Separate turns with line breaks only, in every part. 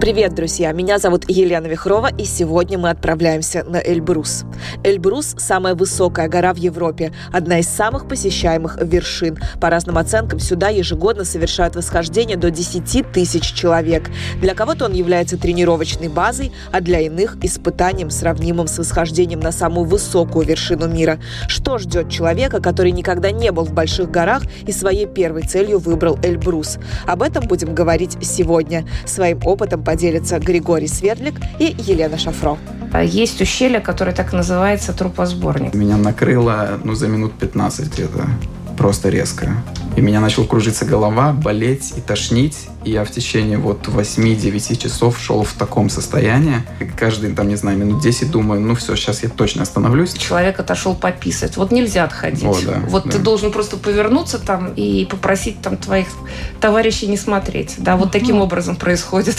Привет, друзья! Меня зовут Елена Вихрова, и сегодня мы отправляемся на Эльбрус. Эльбрус – самая высокая гора в Европе, одна из самых посещаемых вершин. По разным оценкам, сюда ежегодно совершают восхождение до 10 тысяч человек. Для кого-то он является тренировочной базой, а для иных – испытанием, сравнимым с восхождением на самую высокую вершину мира. Что ждет человека, который никогда не был в больших горах и своей первой целью выбрал Эльбрус? Об этом будем говорить сегодня. Своим опытом поделятся Григорий Свердлик и Елена Шафро.
А есть ущелье, которое так называется трупосборник.
Меня накрыло ну, за минут 15 где-то. Просто резко. И меня начала кружиться голова, болеть и тошнить. Я в течение вот 8-9 часов шел в таком состоянии. Каждый, там, не знаю, минут 10 думаю, ну все, сейчас я точно остановлюсь.
Человек отошел пописать. Вот нельзя отходить. О, да, вот да. ты должен просто повернуться там и попросить там твоих товарищей не смотреть. Да, вот таким образом происходят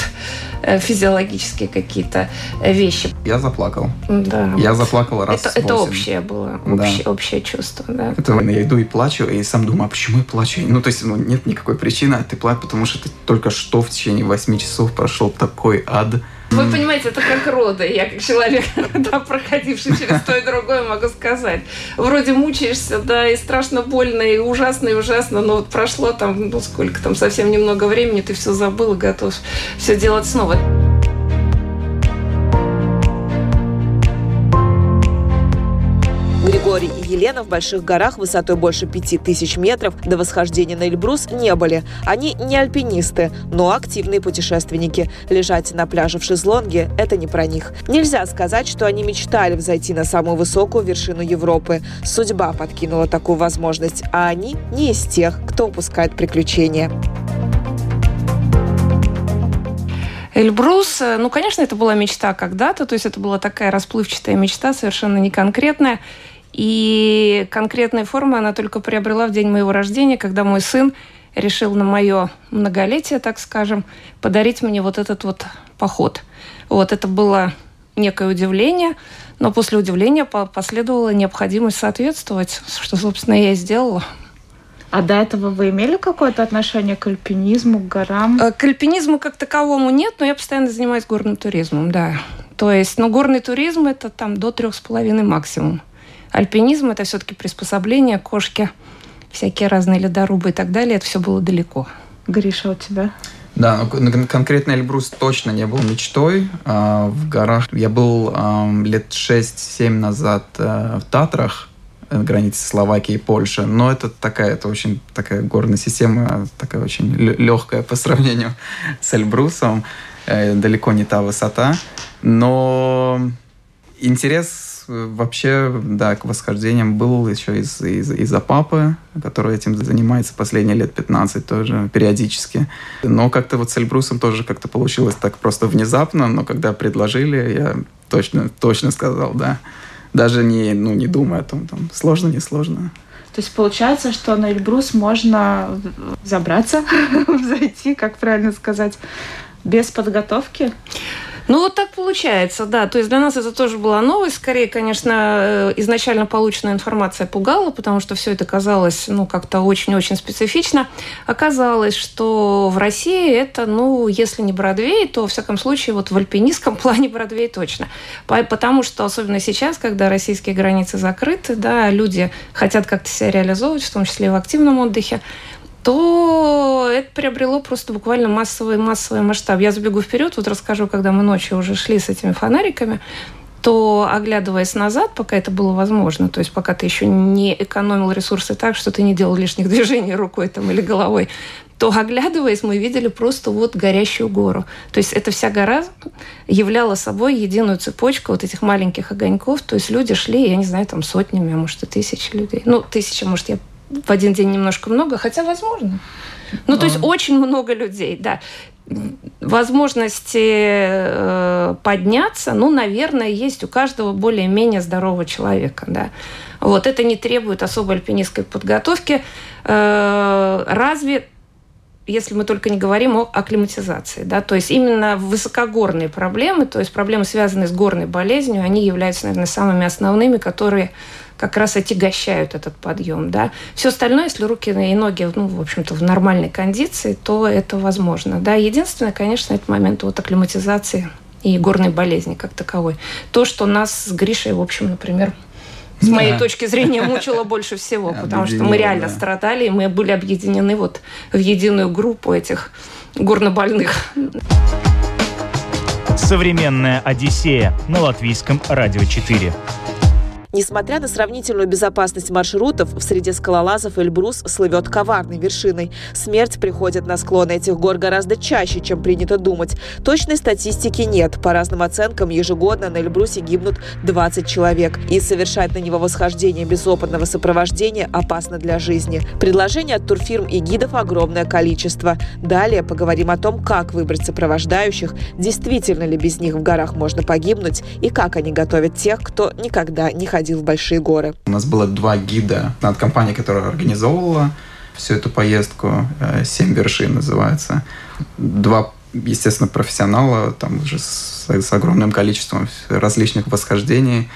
э, физиологические какие-то э, вещи.
Я заплакал.
Да.
Я заплакал раз
Это, это общее было, общее, да. общее чувство. Да.
Это я иду и плачу, и сам думаю, а почему я плачу? Ну, то есть, ну, нет никакой причины, а ты плачешь, потому что ты только что в течение 8 часов прошел такой ад.
Вы понимаете, это как роды. Я как человек, да, проходивший через то и другое, могу сказать. Вроде мучаешься, да, и страшно больно, и ужасно, и ужасно, но вот прошло там, ну сколько там, совсем немного времени, ты все забыл и готов все делать снова.
Григорий и Елена в больших горах высотой больше 5000 метров до восхождения на Эльбрус не были. Они не альпинисты, но активные путешественники. Лежать на пляже в шезлонге – это не про них. Нельзя сказать, что они мечтали взойти на самую высокую вершину Европы. Судьба подкинула такую возможность, а они не из тех, кто упускает приключения.
Эльбрус, э, ну, конечно, это была мечта когда-то, то есть это была такая расплывчатая мечта, совершенно не конкретная. И конкретная форма она только приобрела в день моего рождения, когда мой сын решил на мое многолетие, так скажем, подарить мне вот этот вот поход. Вот это было некое удивление, но после удивления последовала необходимость соответствовать, что, собственно, я и сделала.
А до этого вы имели какое-то отношение к альпинизму, к горам?
Э, к альпинизму как таковому нет, но я постоянно занимаюсь горным туризмом, да. То есть, ну, горный туризм это там до трех с половиной максимум. Альпинизм это все-таки приспособление, кошки, всякие разные ледорубы и так далее. Это все было далеко.
Гриша, у тебя?
Да, ну, конкретно Эльбрус точно не был мечтой. А, в горах я был лет 6-7 назад э, в Татрах, Э, границы Словакии и Польши. Но это такая, это очень такая горная система, такая очень легкая по сравнению с Эльбрусом. Э, далеко не та высота. Но интерес вообще, да, к восхождениям был еще из- из- из-за папы, который этим занимается последние лет 15 тоже, периодически. Но как-то вот с Эльбрусом тоже как-то получилось так просто внезапно, но когда предложили, я точно, точно сказал, да даже не, ну, не думая о том, там, сложно, не сложно.
То есть получается, что на Эльбрус можно забраться, зайти, как правильно сказать, без подготовки?
Ну, вот так получается, да. То есть для нас это тоже была новость. Скорее, конечно, э, изначально полученная информация пугала, потому что все это казалось, ну, как-то очень-очень специфично. Оказалось, что в России это, ну, если не Бродвей, то, во всяком случае, вот в альпинистском плане Бродвей точно. Потому что, особенно сейчас, когда российские границы закрыты, да, люди хотят как-то себя реализовывать, в том числе в активном отдыхе, то это приобрело просто буквально массовый, массовый масштаб. Я забегу вперед, вот расскажу, когда мы ночью уже шли с этими фонариками, то, оглядываясь назад, пока это было возможно, то есть пока ты еще не экономил ресурсы так, что ты не делал лишних движений рукой там, или головой, то, оглядываясь, мы видели просто вот горящую гору. То есть эта вся гора являла собой единую цепочку вот этих маленьких огоньков. То есть люди шли, я не знаю, там сотнями, а может и тысячи людей. Ну, тысяча, может, я в один день немножко много, хотя возможно. Ну, то есть очень много людей, да. Возможности э, подняться, ну, наверное, есть у каждого более-менее здорового человека, да. Вот это не требует особой альпинистской подготовки. Э, разве если мы только не говорим о акклиматизации. Да? То есть именно высокогорные проблемы, то есть проблемы, связанные с горной болезнью, они являются, наверное, самыми основными, которые как раз отягощают этот подъем. Да? Все остальное, если руки и ноги, ну, в общем-то, в нормальной кондиции, то это возможно. Да? Единственное, конечно, это момент вот акклиматизации и горной болезни как таковой. То, что нас с Гришей, в общем, например, с моей да. точки зрения, мучило больше всего, потому что мы реально да. страдали, и мы были объединены вот в единую группу этих горнобольных.
Современная Одиссея на латвийском радио 4.
Несмотря на сравнительную безопасность маршрутов, в среде скалолазов Эльбрус слывет коварной вершиной. Смерть приходит на склоны этих гор гораздо чаще, чем принято думать. Точной статистики нет. По разным оценкам, ежегодно на Эльбрусе гибнут 20 человек. И совершать на него восхождение без опытного сопровождения опасно для жизни. Предложений от турфирм и гидов огромное количество. Далее поговорим о том, как выбрать сопровождающих, действительно ли без них в горах можно погибнуть и как они готовят тех, кто никогда не хотел ходил в большие горы.
У нас было два гида над компанией, которая организовывала всю эту поездку. Э, «Семь вершин» называется. Два естественно, профессионала, там уже с, с огромным количеством различных восхождений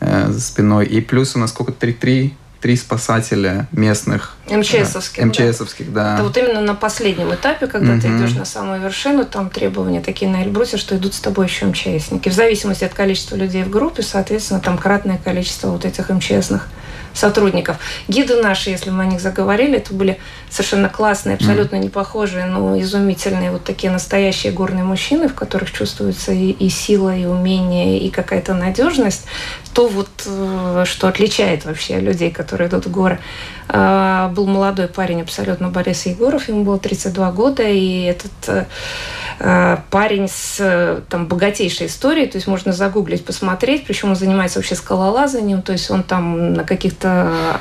э, за спиной. И плюс у нас сколько? Три-три три спасателя местных.
МЧСовских.
Да, МЧСовских, да. да.
Это вот именно на последнем этапе, когда угу. ты идешь на самую вершину, там требования такие на Эльбрусе, что идут с тобой еще МЧСники. В зависимости от количества людей в группе, соответственно, там кратное количество вот этих МЧСных сотрудников. Гиды наши, если мы о них заговорили, это были совершенно классные, абсолютно не похожие, но изумительные вот такие настоящие горные мужчины, в которых чувствуется и, и сила, и умение, и какая-то надежность. То вот, э, что отличает вообще людей, которые идут в горы. А, был молодой парень абсолютно Борис Егоров, ему было 32 года, и этот э, э, парень с там, богатейшей историей, то есть можно загуглить, посмотреть, причем он занимается вообще скалолазанием, то есть он там на каких-то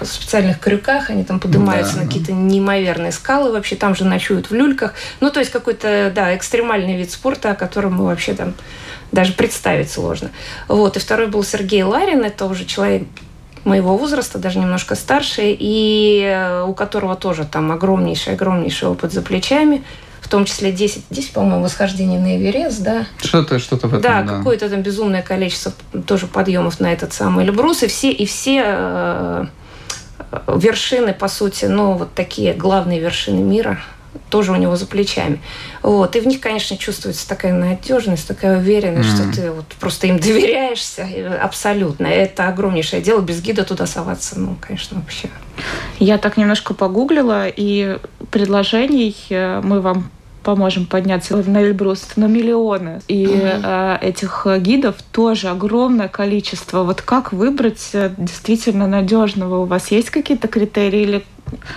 специальных крюках, они там поднимаются да. на какие-то неимоверные скалы, вообще там же ночуют в люльках, ну то есть какой-то, да, экстремальный вид спорта, о котором мы вообще там даже представить сложно. Вот. И второй был Сергей Ларин, это уже человек моего возраста, даже немножко старше, и э, у которого тоже там огромнейший, огромнейший опыт за плечами, том числе 10, 10 по-моему, восхождений на Эверест, да.
Что-то что в этом,
да. Да, какое-то там безумное количество тоже подъемов на этот самый Эльбрус, и все, и все э, вершины, по сути, ну, вот такие главные вершины мира – тоже у него за плечами. Вот. И в них, конечно, чувствуется такая надежность, такая уверенность, mm-hmm. что ты вот просто им доверяешься абсолютно. Это огромнейшее дело. Без гида туда соваться, ну, конечно, вообще.
Я так немножко погуглила, и предложений э, мы вам поможем подняться на Эльбрус на миллионы. И э, этих гидов тоже огромное количество. Вот как выбрать э, действительно надежного? У вас есть какие-то критерии или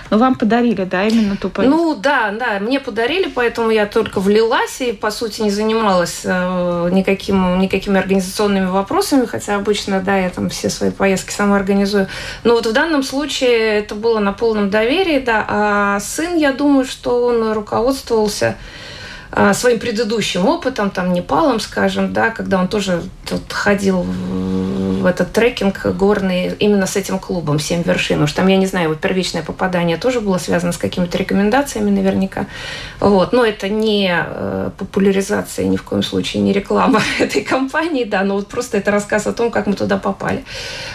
ну, вам подарили, да, именно ту
поездку? Ну, да, да, мне подарили, поэтому я только влилась и, по сути, не занималась э, никаким, никакими организационными вопросами, хотя обычно, да, я там все свои поездки сама организую. Но вот в данном случае это было на полном доверии, да, а сын, я думаю, что он руководствовался э, своим предыдущим опытом, там, Непалом, скажем, да, когда он тоже тут ходил в этот трекинг горный именно с этим клубом «Семь вершин». Уж там, я не знаю, вот первичное попадание тоже было связано с какими-то рекомендациями наверняка. Вот. Но это не э, популяризация ни в коем случае, не реклама этой компании, да, но вот просто это рассказ о том, как мы туда попали.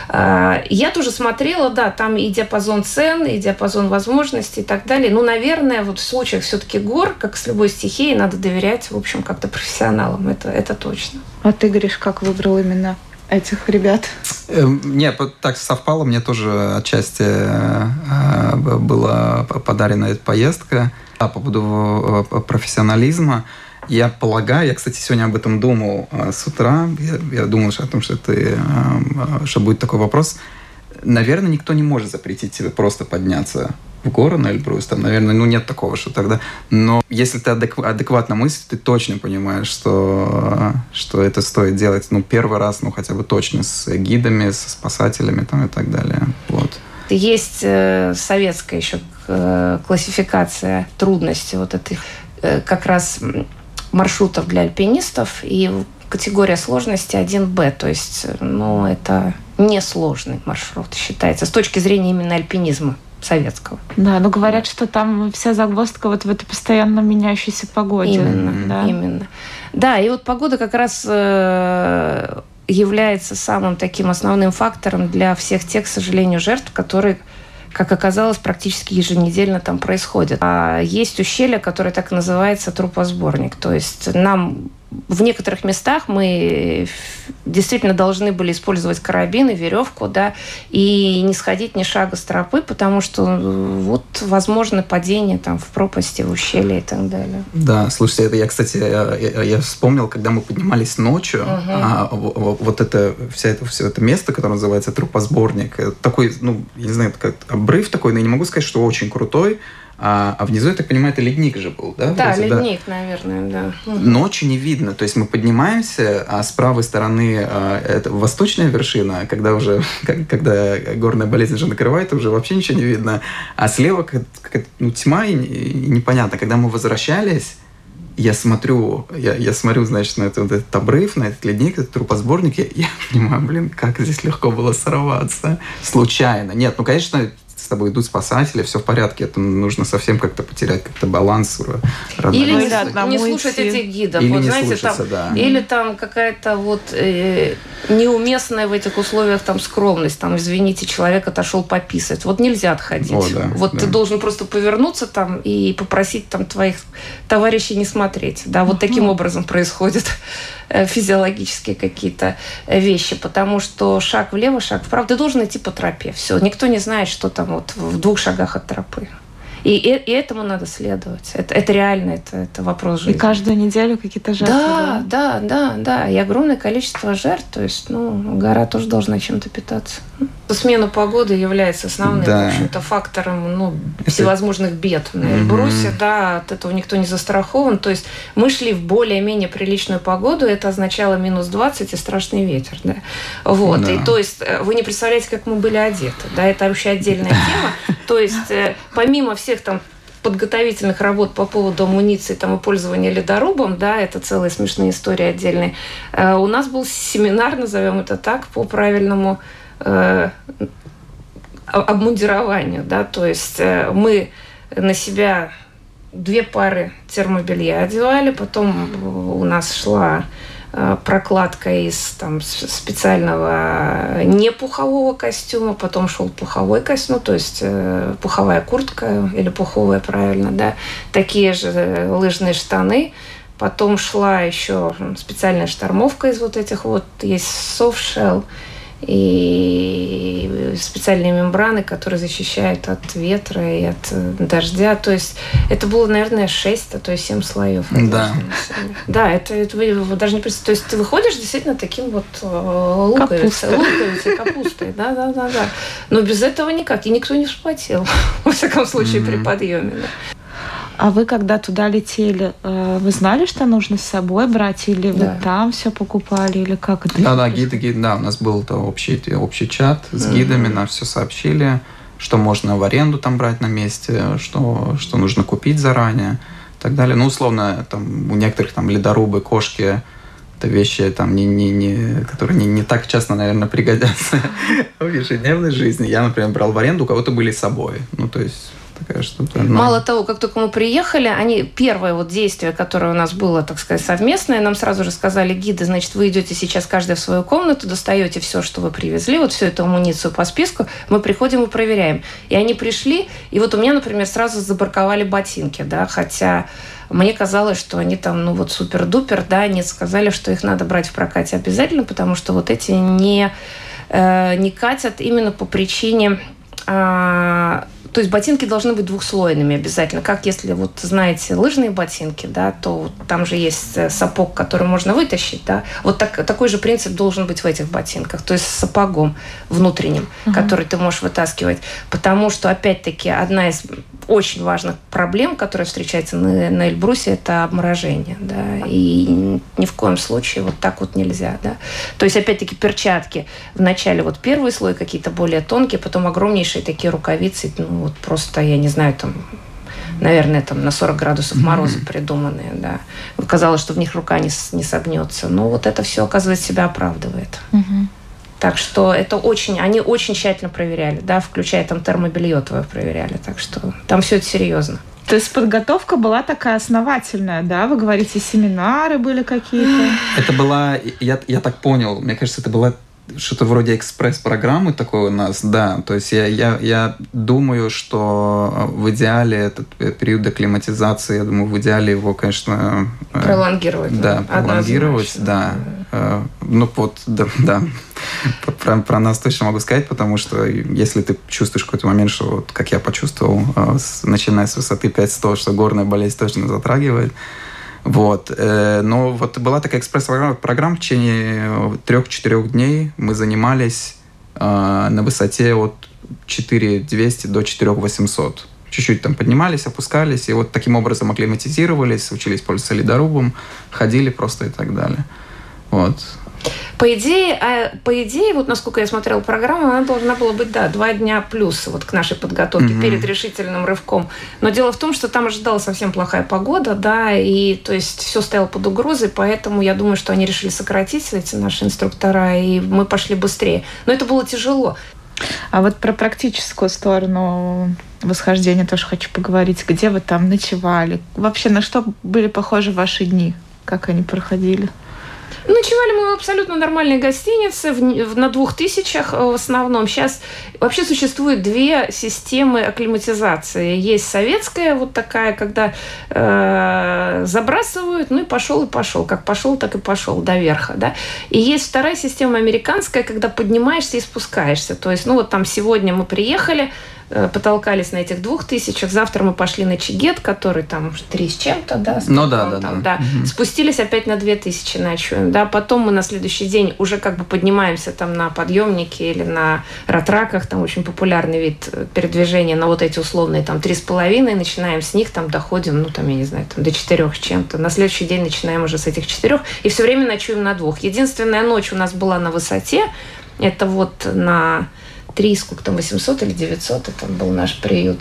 А, я тоже смотрела, да, там и диапазон цен, и диапазон возможностей и так далее. Ну, наверное, вот в случаях все-таки гор, как с любой стихией, надо доверять, в общем, как-то профессионалам. Это, это точно.
А ты, Гриш, как выбрал именно этих ребят?
Эм, не, так совпало, мне тоже отчасти э, была подарена эта поездка. по поводу э, профессионализма, я полагаю, я, кстати, сегодня об этом думал э, с утра, я, я думал о том, что, ты, что будет такой вопрос. Наверное, никто не может запретить тебе просто подняться в гору на Эльбрус, там, наверное, ну нет такого, что тогда. Но если ты адекв- адекватно мыслишь, ты точно понимаешь, что, что это стоит делать, ну, первый раз, ну, хотя бы точно с гидами, с спасателями там и так далее. Вот.
Есть э, советская еще э, классификация трудностей вот этих э, как раз маршрутов для альпинистов, и категория сложности 1Б, то есть, ну, это несложный маршрут считается с точки зрения именно альпинизма советского.
Да, но говорят, что там вся загвоздка вот в этой постоянно меняющейся погоде.
Именно, да. именно. Да, и вот погода как раз э, является самым таким основным фактором для всех тех, к сожалению, жертв, которые как оказалось, практически еженедельно там происходит. А есть ущелье, которое так и называется трупосборник. То есть нам в некоторых местах мы действительно должны были использовать карабины, веревку, да, и не сходить ни шага с тропы, потому что вот возможно падение там в пропасти, в ущелье и так далее.
Да, слушайте, это я, кстати, я, я, я вспомнил, когда мы поднимались ночью, угу. а, вот это вся это все это место, которое называется трупосборник, такой, ну, я не знаю, как обрыв такой, но я не могу сказать, что очень крутой, а, а внизу, я так понимаю, это ледник же был, да?
Да, Вроде, ледник, да? наверное, да.
Ночью не видно. То есть мы поднимаемся, а с правой стороны а, это восточная вершина, когда уже, когда горная болезнь уже накрывает, уже вообще ничего не видно. А слева как, как, ну, тьма и, и непонятно. Когда мы возвращались, я смотрю, я, я смотрю, значит, на этот, этот обрыв, на этот ледник, этот трупосборник, я, я понимаю, блин, как здесь легко было сорваться. Случайно. Нет, ну, конечно, с тобой идут спасатели, все в порядке. Это нужно совсем как-то потерять как-то баланс.
Или не, не слушать этих гидов.
Или вот, не знаете, слушаться,
там, да. Или там какая-то вот э, неуместная в этих условиях там скромность. Там, извините, человек отошел пописать. Вот нельзя отходить. О, да, вот да. ты должен просто повернуться там и попросить там твоих товарищей не смотреть. Да, вот угу. таким образом происходит физиологические какие-то э, вещи, потому что шаг влево, шаг вправо, ты должен идти по тропе. Все, никто не знает, что там вот в двух шагах от тропы. И, и, и этому надо следовать. Это, это реально, это, это вопрос жизни.
И каждую неделю какие-то жертвы.
Да, да, да, да. И огромное количество жертв. То есть, ну, гора тоже должна чем-то питаться. Смена погоды является основным, да. в общем-то, фактором ну, всевозможных бед на Эльбрусе. Угу. Да, от этого никто не застрахован. То есть мы шли в более-менее приличную погоду. Это означало минус 20 и страшный ветер. Да? Вот. Да. И то есть э, вы не представляете, как мы были одеты. Да, это вообще отдельная тема. То есть э, помимо всех там подготовительных работ по поводу амуниции там, и пользования ледорубом, да, это целая смешная история отдельная. Э, у нас был семинар, назовем это так, по правильному э, обмундированию, да, то есть э, мы на себя две пары термобелья одевали, потом у нас шла прокладка из там, специального непухового костюма, потом шел пуховой костюм, то есть э, пуховая куртка или пуховая, правильно, да, такие же лыжные штаны, потом шла еще специальная штормовка из вот этих вот, есть soft shell, и специальные мембраны, которые защищают от ветра и от э, дождя. То есть это было, наверное, 6, а то и 7 слоев.
Да.
Да, это, это вы, вы даже не представляете. То есть ты выходишь действительно таким вот э, луковицей, луковицей, капустой. Да, да, да, да. Но без этого никак. И никто не вспотел, во всяком случае, при подъеме.
А вы, когда туда летели, э, вы знали, что нужно с собой брать, или да. вы там все покупали, или как это?
Да, да, гиды, гиды, да, у нас был -то общий, общий чат с mm-hmm. гидами, нам все сообщили, что можно в аренду там брать на месте, что, что нужно купить заранее и так далее. Ну, условно, там, у некоторых там ледорубы, кошки, это вещи, там, не, не, не, которые не, не так часто, наверное, пригодятся в ежедневной жизни. Я, например, брал в аренду, у кого-то были с собой. Ну, то есть такая штука.
Но... Мало того, как только мы приехали, они первое вот действие, которое у нас было, так сказать, совместное, нам сразу же сказали гиды, значит, вы идете сейчас каждый в свою комнату, достаете все, что вы привезли, вот всю эту амуницию по списку, мы приходим и проверяем. И они пришли, и вот у меня, например, сразу забарковали ботинки, да, хотя мне казалось, что они там, ну вот супер-дупер, да, они сказали, что их надо брать в прокате обязательно, потому что вот эти не, э, не катят именно по причине э, то есть ботинки должны быть двухслойными обязательно. Как если вот знаете лыжные ботинки, да, то там же есть э, сапог, который можно вытащить, да. Вот так, такой же принцип должен быть в этих ботинках, то есть с сапогом внутренним, угу. который ты можешь вытаскивать. Потому что, опять-таки, одна из очень важных проблем, которая встречается на, на Эльбрусе, это обморожение, да, и ни в коем случае вот так вот нельзя, да. То есть, опять-таки, перчатки. Вначале вот первый слой какие-то более тонкие, потом огромнейшие такие рукавицы, ну, вот просто, я не знаю, там наверное, там на 40 градусов мороза mm-hmm. придуманные, да. Казалось, что в них рука не, не согнется. Но вот это все, оказывается, себя оправдывает.
Mm-hmm.
Так что это очень, они очень тщательно проверяли, да, включая там термобелье твое проверяли. Так что там все это серьезно.
То есть подготовка была такая основательная, да? Вы говорите, семинары были какие-то?
Это была, я, я так понял, мне кажется, это была что-то вроде экспресс-программы такой у нас, да. То есть я, я, я думаю, что в идеале этот период акклиматизации, я думаю, в идеале его, конечно...
Э, пролонгировать.
Да, пролонгировать, да. Э, ну вот, да, да. Про, про нас точно могу сказать, потому что если ты чувствуешь в какой-то момент, что, вот, как я почувствовал, э, начиная с высоты 500, что горная болезнь точно затрагивает, вот. Э, но вот была такая экспресс-программа в течение трех-четырех дней. Мы занимались э, на высоте от 4200 до 4800. Чуть-чуть там поднимались, опускались, и вот таким образом акклиматизировались, учились пользоваться ледорубом, ходили просто и так далее. Вот.
По идее, а, по идее, вот насколько я смотрела программу, она должна была быть, да, два дня плюс вот к нашей подготовке mm-hmm. перед решительным рывком. Но дело в том, что там ожидала совсем плохая погода, да, и то есть все стояло под угрозой, поэтому я думаю, что они решили сократить эти наши инструктора, и мы пошли быстрее. Но это было тяжело.
А вот про практическую сторону восхождения тоже хочу поговорить. Где вы там ночевали? Вообще, на что были похожи ваши дни? Как они проходили?
Ночевали мы в абсолютно нормальной гостинице, в, в, на двух тысячах э, в основном. Сейчас вообще существует две системы акклиматизации. Есть советская вот такая, когда э, забрасывают, ну и пошел и пошел. Как пошел, так и пошел до верха. Да? И есть вторая система американская, когда поднимаешься и спускаешься. То есть, ну вот там сегодня мы приехали, потолкались на этих двух тысячах. Завтра мы пошли на Чигет, который там три с чем-то, да?
Ну да, да,
там, да. да. Угу. Спустились опять на две тысячи ночуем, да. Потом мы на следующий день уже как бы поднимаемся там на подъемнике или на ратраках, там очень популярный вид э, передвижения на вот эти условные там три с половиной, начинаем с них, там доходим, ну там, я не знаю, там до четырех с чем-то. На следующий день начинаем уже с этих четырех и все время ночуем на двух. Единственная ночь у нас была на высоте, это вот на 3, сколько там, 800 или 900, это был наш приют.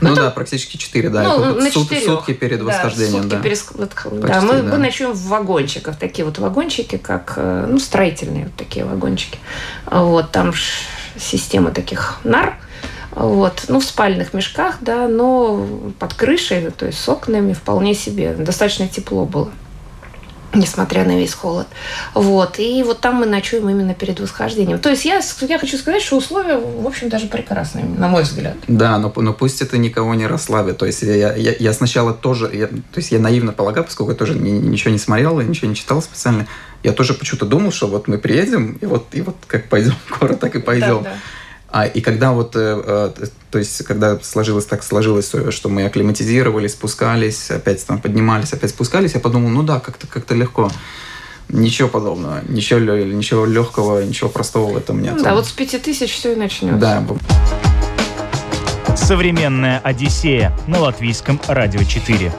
Ну, ну да, практически 4, да. Ну, на сут, сутки перед да, восхождением, сутки да. Перед,
Почти, да, мы, да. мы ночуем в вагончиках, такие вот вагончики, как, э, ну, строительные вот такие вагончики. Вот, там система таких нар, вот, ну, в спальных мешках, да, но под крышей, то есть с окнами вполне себе. Достаточно тепло было несмотря на весь холод. Вот. И вот там мы ночуем именно перед восхождением. То есть я, я хочу сказать, что условия, в общем, даже прекрасные, на мой взгляд.
Да, но, но пусть это никого не расслабит. То есть я, я, я сначала тоже, я, то есть я наивно полагал, поскольку я тоже ни, ничего не смотрел, ничего не читал специально, я тоже почему-то думал, что вот мы приедем, и вот, и вот как пойдем в город, так и пойдем. Да, да. А, и когда вот, э, э, то есть, когда сложилось так сложилось, что мы акклиматизировались, спускались, опять там поднимались, опять спускались, я подумал, ну да, как-то как легко. Ничего подобного, ничего, ничего легкого, ничего простого в этом нет.
Да, вот с пяти тысяч все и начнется.
Да.
Современная Одиссея на латвийском радио 4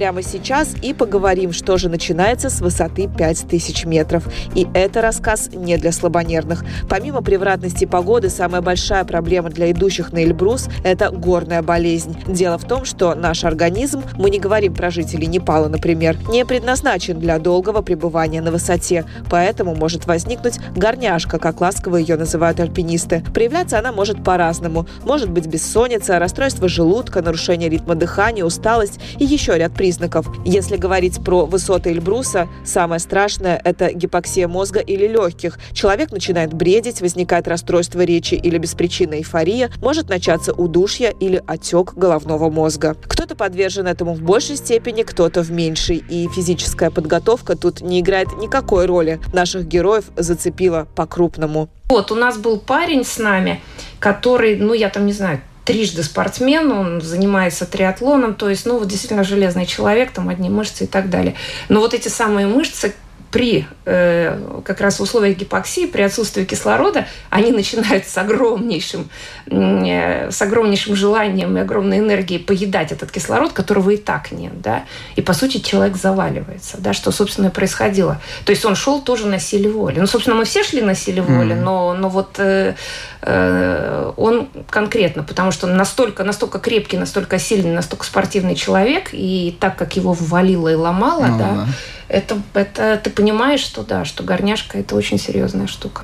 прямо сейчас и поговорим, что же начинается с высоты 5000 метров. И это рассказ не для слабонервных. Помимо превратности погоды, самая большая проблема для идущих на Эльбрус – это горная болезнь. Дело в том, что наш организм, мы не говорим про жителей Непала, например, не предназначен для долгого пребывания на высоте, поэтому может возникнуть горняшка, как ласково ее называют альпинисты. Проявляться она может по-разному. Может быть бессонница, расстройство желудка, нарушение ритма дыхания, усталость и еще ряд признаков признаков. Если говорить про высоты Эльбруса, самое страшное – это гипоксия мозга или легких. Человек начинает бредить, возникает расстройство речи или беспричинная эйфория, может начаться удушье или отек головного мозга. Кто-то подвержен этому в большей степени, кто-то в меньшей. И физическая подготовка тут не играет никакой роли. Наших героев зацепило по-крупному.
Вот, у нас был парень с нами, который, ну, я там не знаю, трижды спортсмен, он занимается триатлоном, то есть, ну, вот действительно железный человек, там одни мышцы и так далее. Но вот эти самые мышцы, при э, как раз условиях гипоксии, при отсутствии кислорода, они начинают с огромнейшим, э, с огромнейшим желанием и огромной энергией поедать этот кислород, которого и так нет. Да? И, по сути, человек заваливается, да, что, собственно, и происходило. То есть он шел тоже на силе воли. Ну, собственно, мы все шли на силе воли, mm-hmm. но, но вот э, э, он конкретно, потому что настолько, настолько крепкий, настолько сильный, настолько спортивный человек, и так как его ввалило и ломало, да, да это, это ты понимаешь, что да, что горняшка это очень серьезная штука.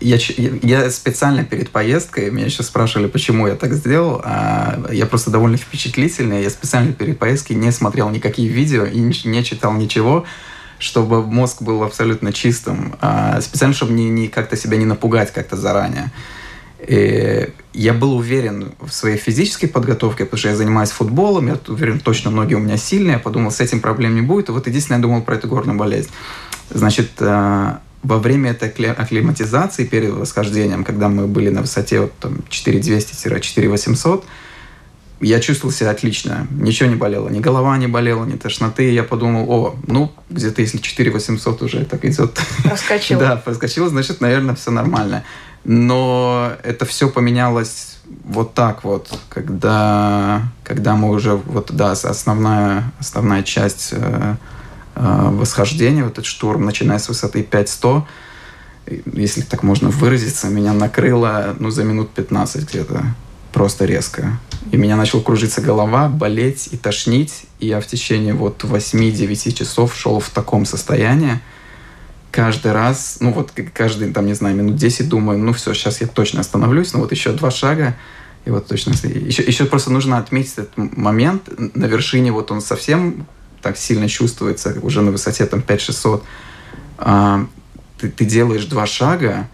я, я специально перед поездкой, меня еще спрашивали, почему я так сделал. А я просто довольно впечатлительный. Я специально перед поездкой не смотрел никакие видео и не, не читал ничего, чтобы мозг был абсолютно чистым. А специально, чтобы не, не как-то себя не напугать как-то заранее. И я был уверен в своей физической подготовке, потому что я занимаюсь футболом, я уверен, точно ноги у меня сильные, я подумал, с этим проблем не будет. И вот единственное, я думал про эту горную болезнь. Значит, э, во время этой акклиматизации перед восхождением, когда мы были на высоте вот, там, 4200-4800, я чувствовал себя отлично. Ничего не болело. Ни голова не болела, ни тошноты. Я подумал, о, ну, где-то если 4800 уже так идет.
Проскочило.
да, проскочило, значит, наверное, все нормально. Но это все поменялось вот так вот, когда, когда мы уже, вот, да, основная, основная часть э, э, восхождения, вот этот штурм, начиная с высоты 5100, если так можно выразиться, меня накрыло, ну, за минут 15 где-то, просто резко. И меня начала кружиться голова, болеть и тошнить, и я в течение вот 8-9 часов шел в таком состоянии, каждый раз, ну вот каждый, там, не знаю, минут 10 думаю, ну все, сейчас я точно остановлюсь, ну вот еще два шага, и вот точно... Еще, еще просто нужно отметить этот момент. На вершине вот он совсем так сильно чувствуется, уже на высоте там 5-600. А, ты, ты делаешь два шага,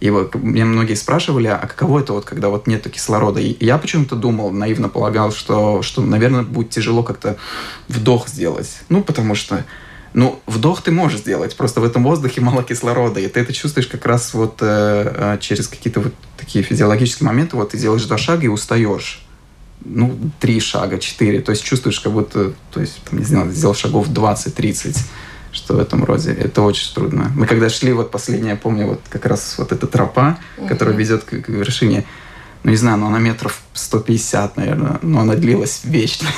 и вот меня многие спрашивали, а каково это вот, когда вот нету кислорода? И я почему-то думал, наивно полагал, что, что, наверное, будет тяжело как-то вдох сделать. Ну, потому что ну, вдох ты можешь сделать, просто в этом воздухе мало кислорода, и ты это чувствуешь как раз вот э, э, через какие-то вот такие физиологические моменты, вот ты делаешь два шага и устаешь. Ну, три шага, четыре, то есть чувствуешь, как будто, то есть, там, не знаю, сделал шагов 20-30, что в этом роде. Это очень трудно. Мы когда шли, вот последнее, я помню, вот как раз вот эта тропа, которая ведет к, к вершине, ну, не знаю, но она метров 150, наверное, но она длилась вечно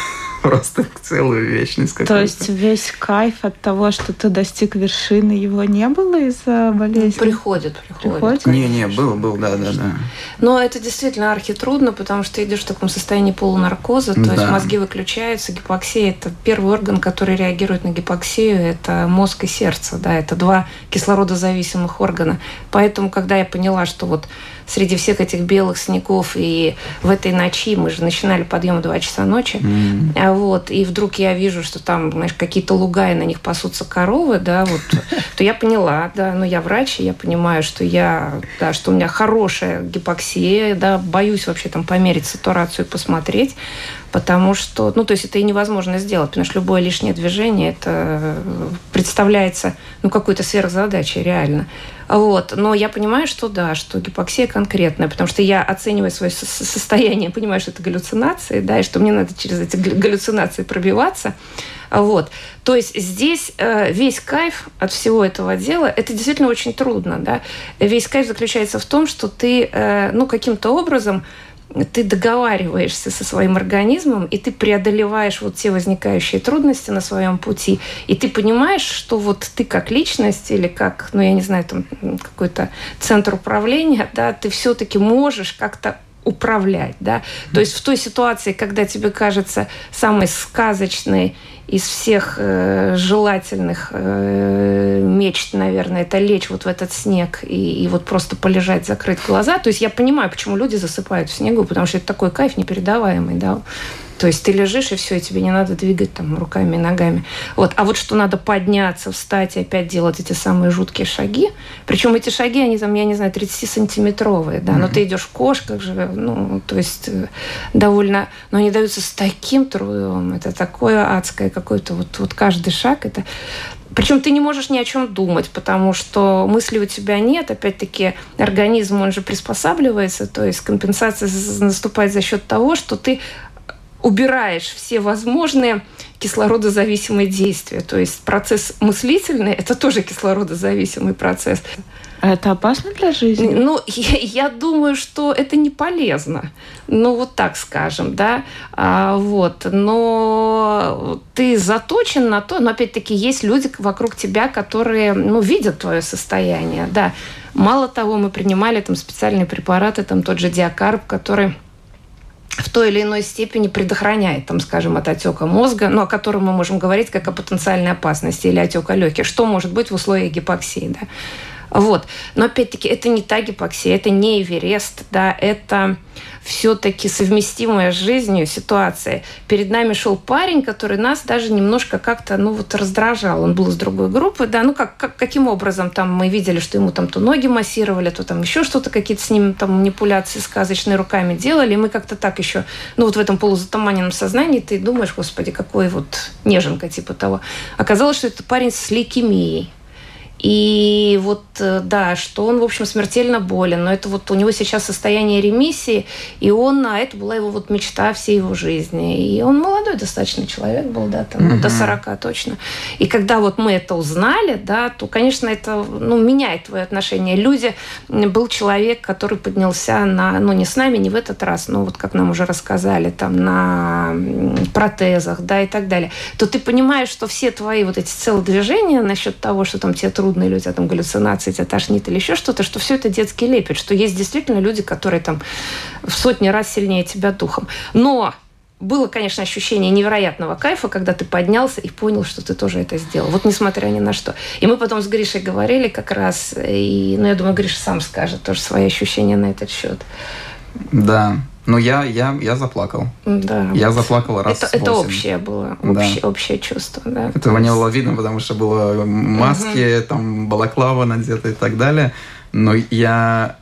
просто целую вечность
какую-то. То есть весь кайф от того, что ты достиг вершины, его не было из-за болезни?
Приходит, приходит. приходит?
Не, не, был, был, да, да, да.
Но это действительно архи трудно, потому что идешь в таком состоянии полунаркоза, то да. есть мозги выключаются, гипоксия – это первый орган, который реагирует на гипоксию, это мозг и сердце, да, это два кислородозависимых органа. Поэтому, когда я поняла, что вот среди всех этих белых снегов и в этой ночи, мы же начинали подъем в 2 часа ночи, mm. вот, и вдруг я вижу, что там, знаешь, какие-то луга, и на них пасутся коровы, да, вот, то я поняла, да, ну, я врач, и я понимаю, что я, да, что у меня хорошая гипоксия, да, боюсь вообще там померить сатурацию и посмотреть, потому что, ну, то есть это и невозможно сделать, потому что любое лишнее движение, это представляется, ну, какой-то сверхзадачей реально. Вот. Но я понимаю, что да, что гипоксия конкретная, потому что я оцениваю свое состояние, понимаю, что это галлюцинации, да, и что мне надо через эти галлюцинации пробиваться. Вот. То есть здесь э, весь кайф от всего этого дела, это действительно очень трудно, да. Весь кайф заключается в том, что ты, э, ну, каким-то образом ты договариваешься со своим организмом, и ты преодолеваешь вот те возникающие трудности на своем пути, и ты понимаешь, что вот ты как личность или как, ну, я не знаю, там какой-то центр управления, да, ты все-таки можешь как-то управлять, да. То есть в той ситуации, когда тебе кажется самой сказочной из всех э, желательных э, мечт, наверное, это лечь вот в этот снег и, и вот просто полежать, закрыть глаза. То есть я понимаю, почему люди засыпают в снегу, потому что это такой кайф непередаваемый, да. То есть ты лежишь, и все, и тебе не надо двигать там руками и ногами. Вот. А вот что надо подняться, встать и опять делать эти самые жуткие шаги. Причем эти шаги, они там, я не знаю, 30-сантиметровые, да, mm-hmm. но ты идешь в кошках же, ну, то есть э, довольно, но они даются с таким трудом. Это такое адское какое-то вот, вот каждый шаг, это причем ты не можешь ни о чем думать, потому что мысли у тебя нет. Опять-таки, организм, он же приспосабливается, то есть компенсация наступает за счет того, что ты убираешь все возможные кислородозависимые действия. То есть процесс мыслительный – это тоже кислородозависимый процесс.
А это опасно для жизни?
Ну, я, я думаю, что это не полезно. Ну, вот так скажем, да. А, вот. Но ты заточен на то, но опять-таки есть люди вокруг тебя, которые, ну, видят твое состояние, да. Мало того, мы принимали там специальные препараты, там тот же диакарб, который в той или иной степени предохраняет, там, скажем, от отека мозга, но о котором мы можем говорить как о потенциальной опасности или отека легких. Что может быть в условиях гипоксии? Да? Вот. Но опять-таки это не та гипоксия, это не Эверест, да, это все-таки совместимая с жизнью ситуация. Перед нами шел парень, который нас даже немножко как-то, ну вот раздражал. Он был из другой группы, да, ну как, как каким образом там мы видели, что ему там то ноги массировали, то там еще что-то, какие-то с ним там манипуляции сказочные руками делали, и мы как-то так еще, ну вот в этом полузатуманенном сознании ты думаешь, господи, какой вот неженка типа того. Оказалось, что это парень с лейкемией. И вот, э, да, что он, в общем, смертельно болен, но это вот у него сейчас состояние ремиссии, и он, а это была его вот мечта всей его жизни. И он молодой достаточно человек был, да, там, угу. до 40 точно. И когда вот мы это узнали, да, то, конечно, это, ну, меняет твое отношение. Люди, был человек, который поднялся на, ну, не с нами, не в этот раз, но вот как нам уже рассказали, там, на протезах, да, и так далее, то ты понимаешь, что все твои вот эти целодвижения насчет того, что там тебе трудно или у тебя там галлюцинации, тебя тошнит или еще что-то, что все это детский лепет, что есть действительно люди, которые там в сотни раз сильнее тебя духом. Но было, конечно, ощущение невероятного кайфа, когда ты поднялся и понял, что ты тоже это сделал. Вот несмотря ни на что. И мы потом с Гришей говорили как раз, и, ну, я думаю, Гриша сам скажет тоже свои ощущения на этот счет.
Да, но я, я, я заплакал.
Да.
Я заплакал раз
Это, это общее было, общее, да. общее чувство. Да.
Этого не было видно, потому что было маски, угу. там балаклава надета и так далее. Но я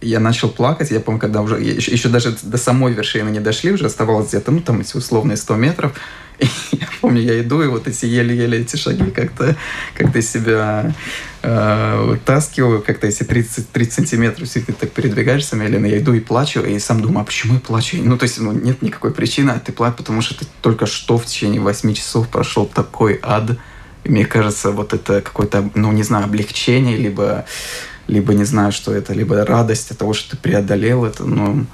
я начал плакать, я помню, когда уже, еще, еще даже до самой вершины не дошли, уже оставалось где-то, ну, там, эти условные 100 метров, и я помню, я иду, и вот эти еле-еле эти шаги как-то как себя э, вытаскиваю, как-то эти 30, 30 сантиметров, если ты так передвигаешься медленно, я иду и плачу, и сам думаю, а почему я плачу? Ну, то есть, ну, нет никакой причины, а ты плачешь, потому что ты только что в течение 8 часов прошел такой ад, и мне кажется, вот это какое-то, ну, не знаю, облегчение, либо либо не знаю, что это, либо радость от того, что ты преодолел это, ну...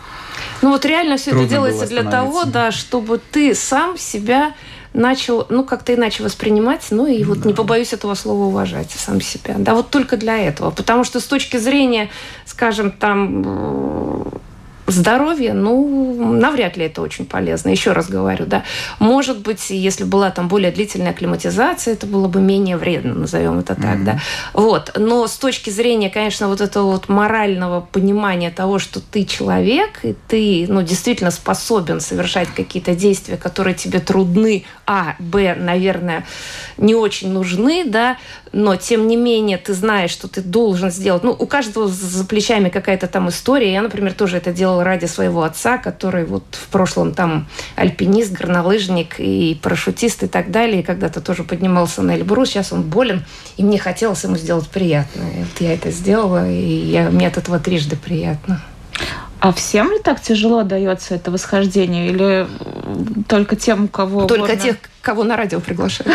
Ну вот реально все это делается для того, да, чтобы ты сам себя начал, ну, как-то иначе воспринимать, ну, и вот да. не побоюсь этого слова уважать сам себя. Да, вот только для этого. Потому что с точки зрения, скажем, там, здоровье, ну, навряд ли это очень полезно. Еще раз говорю, да. Может быть, если была там более длительная акклиматизация, это было бы менее вредно, назовем это так, mm-hmm. да. Вот. Но с точки зрения, конечно, вот этого вот морального понимания того, что ты человек, и ты, ну, действительно способен совершать какие-то действия, которые тебе трудны, а, б, наверное, не очень нужны, да, но тем не менее ты знаешь, что ты должен сделать. Ну, у каждого за плечами какая-то там история. Я, например, тоже это делала ради своего отца, который вот в прошлом там альпинист, горнолыжник и парашютист и так далее. И когда-то тоже поднимался на Эльбрус. Сейчас он болен, и мне хотелось ему сделать приятно. И вот я это сделала, и я, мне от этого трижды приятно.
А всем ли так тяжело дается это восхождение? Или только тем, у кого...
Только горно... тех, кого на радио приглашают.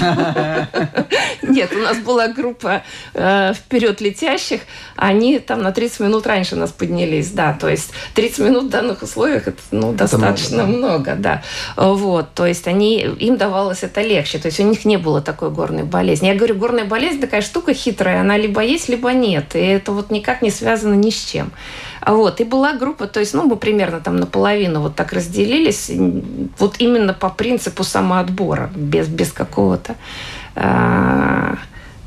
Нет, у нас была группа э, вперед летящих, они там на 30 минут раньше нас поднялись, да, то есть 30 минут в данных условиях это ну, достаточно много, да. Вот, то есть они, им давалось это легче, то есть у них не было такой горной болезни. Я говорю, горная болезнь такая штука хитрая, она либо есть, либо нет, и это вот никак не связано ни с чем. Вот, и была группа, то есть, ну, мы примерно там наполовину вот так разделились, вот именно по принципу самоотбора, без, без какого-то э,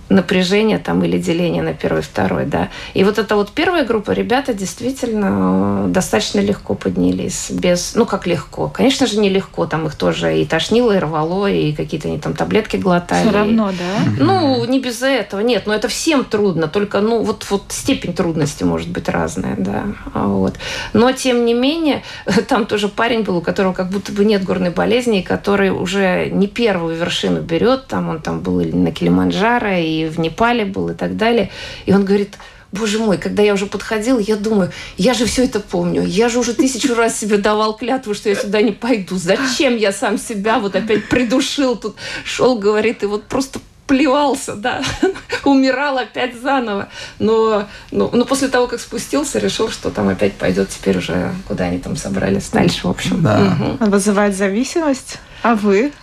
напряжение там или деление на первый, второй, да. И вот эта вот первая группа, ребята действительно э, достаточно легко поднялись, без, ну как легко, конечно же нелегко, там их тоже и тошнило, и рвало, и какие-то они там таблетки глотали.
Все равно, да?
Ну, не без этого, нет, но это всем трудно, только, ну, вот, вот степень трудности может быть разная, да, вот. Но, тем не менее, там тоже парень был, у которого как будто бы нет горной болезни, который уже не первую вершину берет, там он там был на Килиманджаро, и в Непале был и так далее. И он говорит, Боже мой, когда я уже подходила, я думаю, я же все это помню. Я же уже тысячу раз себе давал клятву, что я сюда не пойду. Зачем я сам себя вот опять придушил тут? Шел, говорит, и вот просто плевался, да, умирал опять заново. Но, но, но после того, как спустился, решил, что там опять пойдет теперь уже, куда они там собрались дальше, в общем.
Да. Угу. Вызывает зависимость. А вы?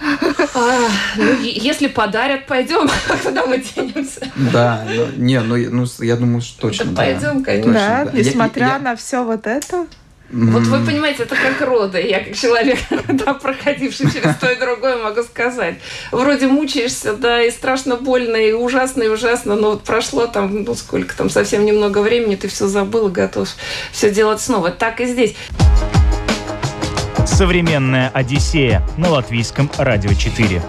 А, ну, если подарят, пойдем, куда мы денемся.
Да, ну, не, ну, ну я думаю, что точно.
Да, пойдем, конечно.
Да, да. несмотря я, на все вот это.
Вот вы понимаете, это как роды. Я как человек, да, проходивший через то и другое, могу сказать. Вроде мучаешься, да, и страшно больно, и ужасно, и ужасно, но вот прошло там, ну сколько там, совсем немного времени, ты все забыл, готов все делать снова. Так и здесь.
Современная Одиссея на латвийском радио 4.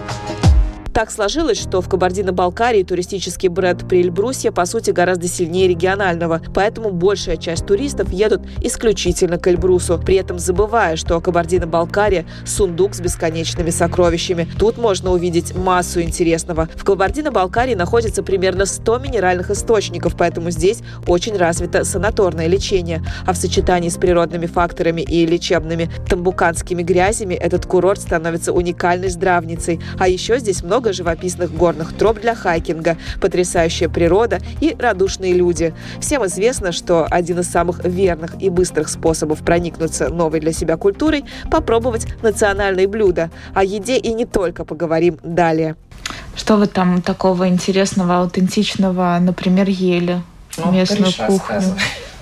Так сложилось, что в Кабардино-Балкарии туристический бренд Прильбрусья по сути гораздо сильнее регионального, поэтому большая часть туристов едут исключительно к Эльбрусу, при этом забывая, что Кабардино-Балкария – сундук с бесконечными сокровищами. Тут можно увидеть массу интересного. В Кабардино-Балкарии находится примерно 100 минеральных источников, поэтому здесь очень развито санаторное лечение. А в сочетании с природными факторами и лечебными тамбуканскими грязями этот курорт становится уникальной здравницей. А еще здесь много много живописных горных троп для хайкинга, потрясающая природа и радушные люди. Всем известно, что один из самых верных и быстрых способов проникнуться новой для себя культурой – попробовать национальные блюда. О еде и не только поговорим далее.
Что вы там такого интересного, аутентичного, например, ели? Ну, местную кухню.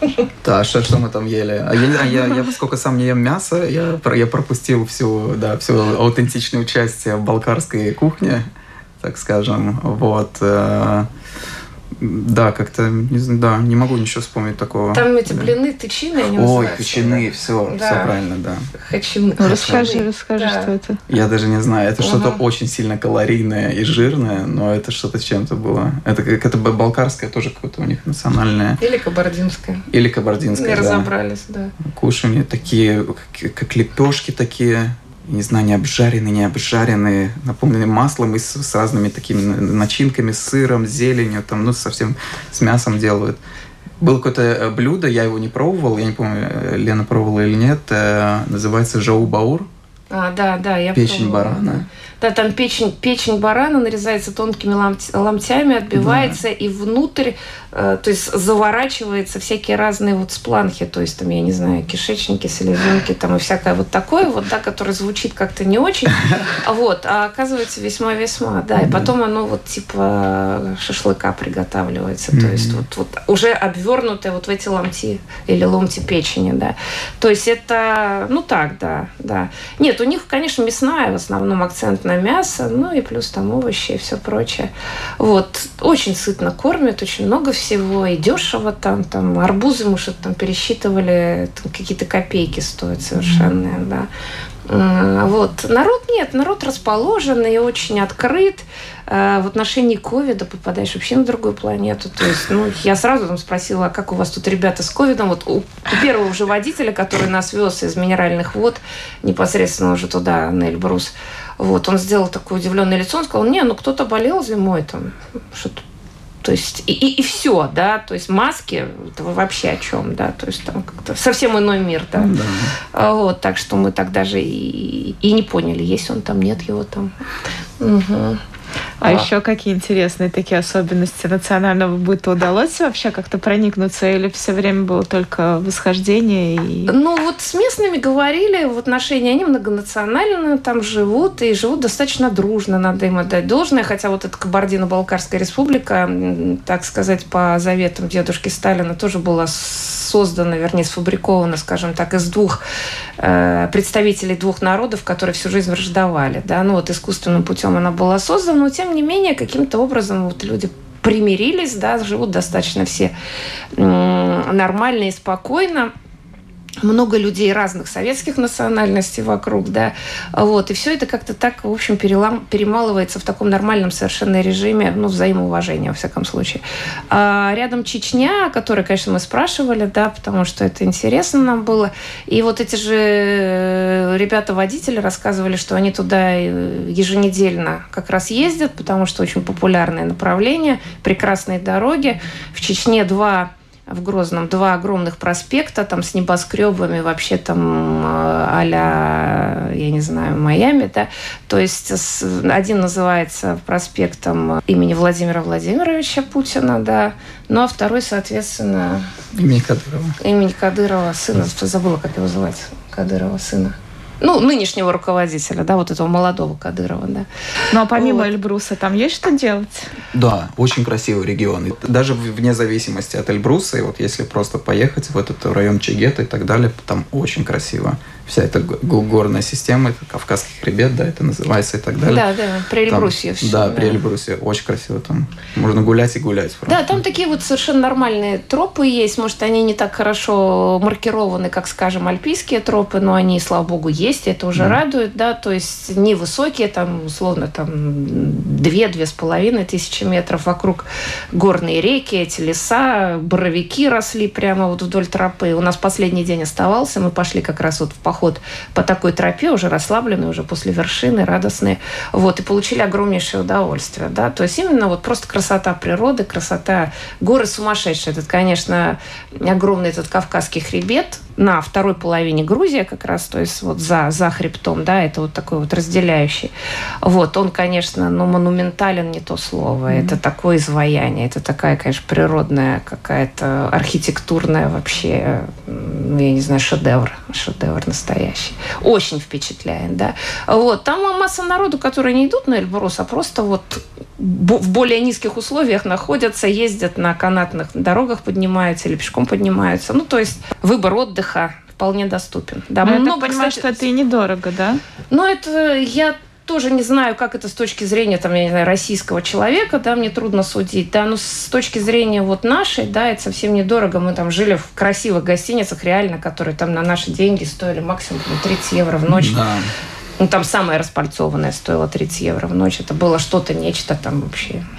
Да, что, что мы там ели? А я, я, я, поскольку сам не ем мясо, я, я пропустил всю, да, всю аутентичную часть балкарской кухни, так скажем. Вот. Да, как-то, не знаю, да, не могу ничего вспомнить такого.
Там эти блины, тычины, они
Ой, тычины, все, да. все правильно, да.
Хачины.
Ну, расскажи, расскажи, да. что это.
Я даже не знаю, это угу. что-то очень сильно калорийное и жирное, но это что-то с чем-то было. Это как это балкарское тоже какое-то у них национальное.
Или кабардинское.
Или кабардинское, Не
да. разобрались, да.
Кушанье такие, как, как лепешки такие, не знаю, не обжаренные, не обжаренные, наполненные маслом и с, с разными такими начинками, сыром, зеленью, там, ну, совсем с мясом делают. Было какое-то э, блюдо, я его не пробовал, я не помню, э, Лена пробовала или нет, э, называется жау баур.
А, да, да, я
Печень пробовала. барана.
Да, там печень, печень барана нарезается тонкими ломтями, отбивается да. и внутрь, э, то есть заворачивается всякие разные вот спланхи, то есть там, я не знаю, кишечники, селезенки там и всякое вот такое вот, да, которое звучит как-то не очень, вот, а оказывается весьма-весьма, да, и потом оно вот типа шашлыка приготавливается, то есть вот, вот уже обвернутое вот в эти ломти или ломти печени, да, то есть это, ну так, да, да. Нет, у них, конечно, мясная в основном акцент на мясо, ну и плюс там овощи и все прочее. Вот. Очень сытно кормят, очень много всего, и дешево там, там арбузы мы что-то там пересчитывали, там какие-то копейки стоят совершенно, mm-hmm. да. Вот. Народ нет, народ расположен и очень открыт. А, в отношении ковида попадаешь вообще на другую планету. То есть, ну, я сразу там спросила, а как у вас тут ребята с ковидом? Вот у первого уже водителя, который нас вез из минеральных вод непосредственно уже туда, на Эльбрус, вот, он сделал такое удивленное лицо, он сказал, не, ну кто-то болел зимой, там, что-то то есть и, и, и все, да, то есть маски, это вообще о чем, да, то есть там как-то совсем иной мир, да. да. А, вот, так что мы так даже и, и не поняли, есть он там, нет его там. Угу.
А, а еще какие интересные такие особенности национального быта удалось вообще как-то проникнуться или все время было только восхождение? И...
Ну вот с местными говорили в отношении, они многонациональные, там живут и живут достаточно дружно, надо им отдать должное, хотя вот эта Кабардино-Балкарская республика, так сказать, по заветам дедушки Сталина тоже была создана, вернее, сфабрикована, скажем так, из двух э, представителей двух народов, которые всю жизнь враждовали. Да? Ну вот искусственным путем она была создана, но тем не менее каким-то образом вот люди примирились, да, живут достаточно все нормально и спокойно много людей разных советских национальностей вокруг, да, вот, и все это как-то так, в общем, перелам, перемалывается в таком нормальном совершенно режиме, ну, взаимоуважения, во всяком случае. А рядом Чечня, о которой, конечно, мы спрашивали, да, потому что это интересно нам было, и вот эти же э, ребята-водители рассказывали, что они туда э, еженедельно как раз ездят, потому что очень популярное направление, прекрасные дороги. В Чечне два в Грозном два огромных проспекта, там с небоскребами, вообще там а я не знаю, Майами, да. То есть один называется проспектом имени Владимира Владимировича Путина, да, ну а второй, соответственно...
Имени Кадырова.
Имени Кадырова, сына, забыла, как его звать, Кадырова сына. Ну, нынешнего руководителя, да, вот этого молодого Кадырова, да.
Ну, а помимо вот. Эльбруса там есть что делать?
Да, очень красивый регион. Даже вне зависимости от Эльбруса, и вот если просто поехать в этот район Чегета и так далее, там очень красиво вся эта горная система, это Кавказский хребет, да, это называется и так далее.
Да, да, при Эльбрусе
все. Да, да, при Эльбрусе. Очень красиво там. Можно гулять и гулять.
Правда. Да, там такие вот совершенно нормальные тропы есть. Может, они не так хорошо маркированы, как, скажем, альпийские тропы, но они, слава богу, есть, это уже да. радует, да, то есть невысокие, там, условно, там, две-две с половиной тысячи метров вокруг горные реки, эти леса, боровики росли прямо вот вдоль тропы. У нас последний день оставался, мы пошли как раз вот в поход по такой тропе, уже расслабленные, уже после вершины, радостные, вот, и получили огромнейшее удовольствие, да, то есть именно вот просто красота природы, красота горы сумасшедшие. Этот, конечно, огромный этот Кавказский хребет, на второй половине Грузия как раз, то есть вот за, за хребтом, да, это вот такой вот разделяющий. Вот, он, конечно, ну, монументален не то слово, mm-hmm. это такое изваяние, это такая, конечно, природная какая-то архитектурная вообще, ну, я не знаю, шедевр, шедевр настоящий. Очень впечатляет, да. Вот, там масса народу, которые не идут на Эльбрус, а просто вот в более низких условиях находятся, ездят на канатных дорогах, поднимаются или пешком поднимаются. Ну, то есть выбор отдыха вполне доступен.
Да, Но много, я понимаю, кстати, что это и недорого, да?
Ну, это я тоже не знаю, как это с точки зрения, там, я не знаю, российского человека, да, мне трудно судить, да, но с точки зрения вот нашей, да, это совсем недорого. Мы там жили в красивых гостиницах, реально, которые там на наши деньги стоили максимум 30 евро в ночь. Да. Ну, там самое распальцованное стоило 30 евро в ночь. Это было что-то, нечто там вообще.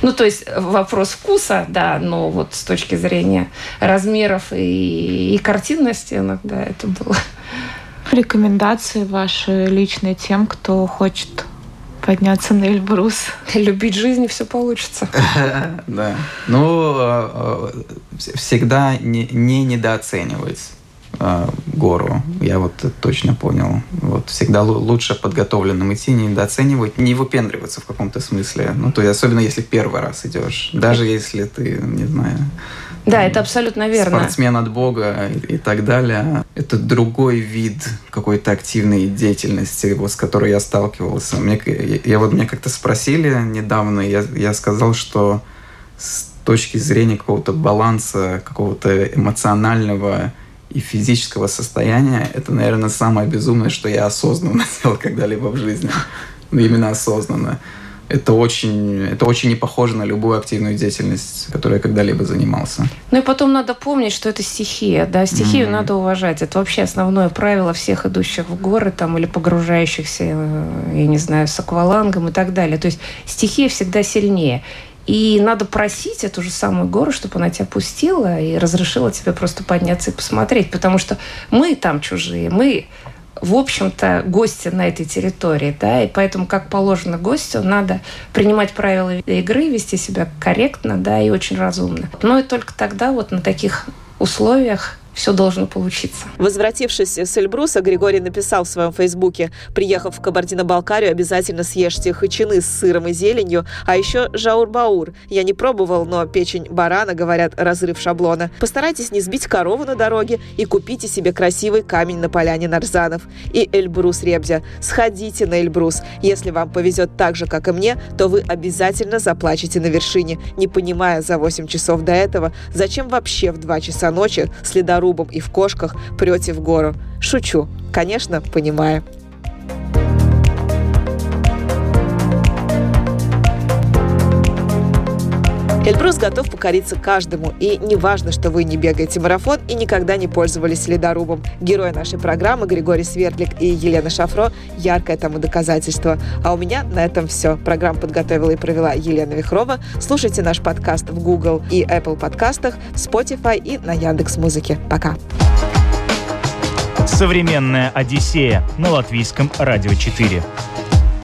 Ну, то есть вопрос вкуса, да, но вот с точки зрения размеров и, и картинности иногда это было.
Рекомендации ваши личные тем, кто хочет подняться на Эльбрус.
Любить жизнь, все получится.
Да. Ну, а, а, всегда не недооценивать э, гору. Я вот точно понял. Вот всегда лучше подготовленным идти, не недооценивать, не выпендриваться в каком-то смысле. Ну, то есть особенно если первый раз идешь. Даже если ты, не знаю,
да, это абсолютно верно.
Спортсмен от Бога и, так далее. Это другой вид какой-то активной деятельности, с которой я сталкивался. Мне, я, вот мне как-то спросили недавно, я, я сказал, что с точки зрения какого-то баланса, какого-то эмоционального и физического состояния, это, наверное, самое безумное, что я осознанно сделал когда-либо в жизни. Ну, именно осознанно. Это очень, это очень не похоже на любую активную деятельность, которой я когда-либо занимался.
Ну и потом надо помнить, что это стихия, да, стихию mm-hmm. надо уважать. Это вообще основное правило всех идущих в горы там или погружающихся, э, я не знаю, с аквалангом и так далее. То есть стихия всегда сильнее. И надо просить эту же самую гору, чтобы она тебя пустила и разрешила тебе просто подняться и посмотреть. Потому что мы там чужие, мы в общем-то, гости на этой территории, да, и поэтому, как положено гостю, надо принимать правила игры, вести себя корректно, да, и очень разумно. Но и только тогда вот на таких условиях все должно получиться.
Возвратившись с Эльбруса, Григорий написал в своем фейсбуке, приехав в Кабардино-Балкарию, обязательно съешьте хычины с сыром и зеленью, а еще жаур-баур. Я не пробовал, но печень барана, говорят, разрыв шаблона. Постарайтесь не сбить корову на дороге и купите себе красивый камень на поляне Нарзанов. И Эльбрус Ребзя. Сходите на Эльбрус. Если вам повезет так же, как и мне, то вы обязательно заплачете на вершине, не понимая за 8 часов до этого, зачем вообще в 2 часа ночи следоруб рубом и в кошках прете в гору. Шучу. Конечно, понимаю. Эльбрус готов покориться каждому, и не важно, что вы не бегаете марафон и никогда не пользовались ледорубом. Герои нашей программы Григорий Свердлик и Елена Шафро – яркое тому доказательство. А у меня на этом все. Программу подготовила и провела Елена Вихрова. Слушайте наш подкаст в Google и Apple подкастах, Spotify и на Яндекс Музыке. Пока.
Современная Одиссея на латвийском радио 4.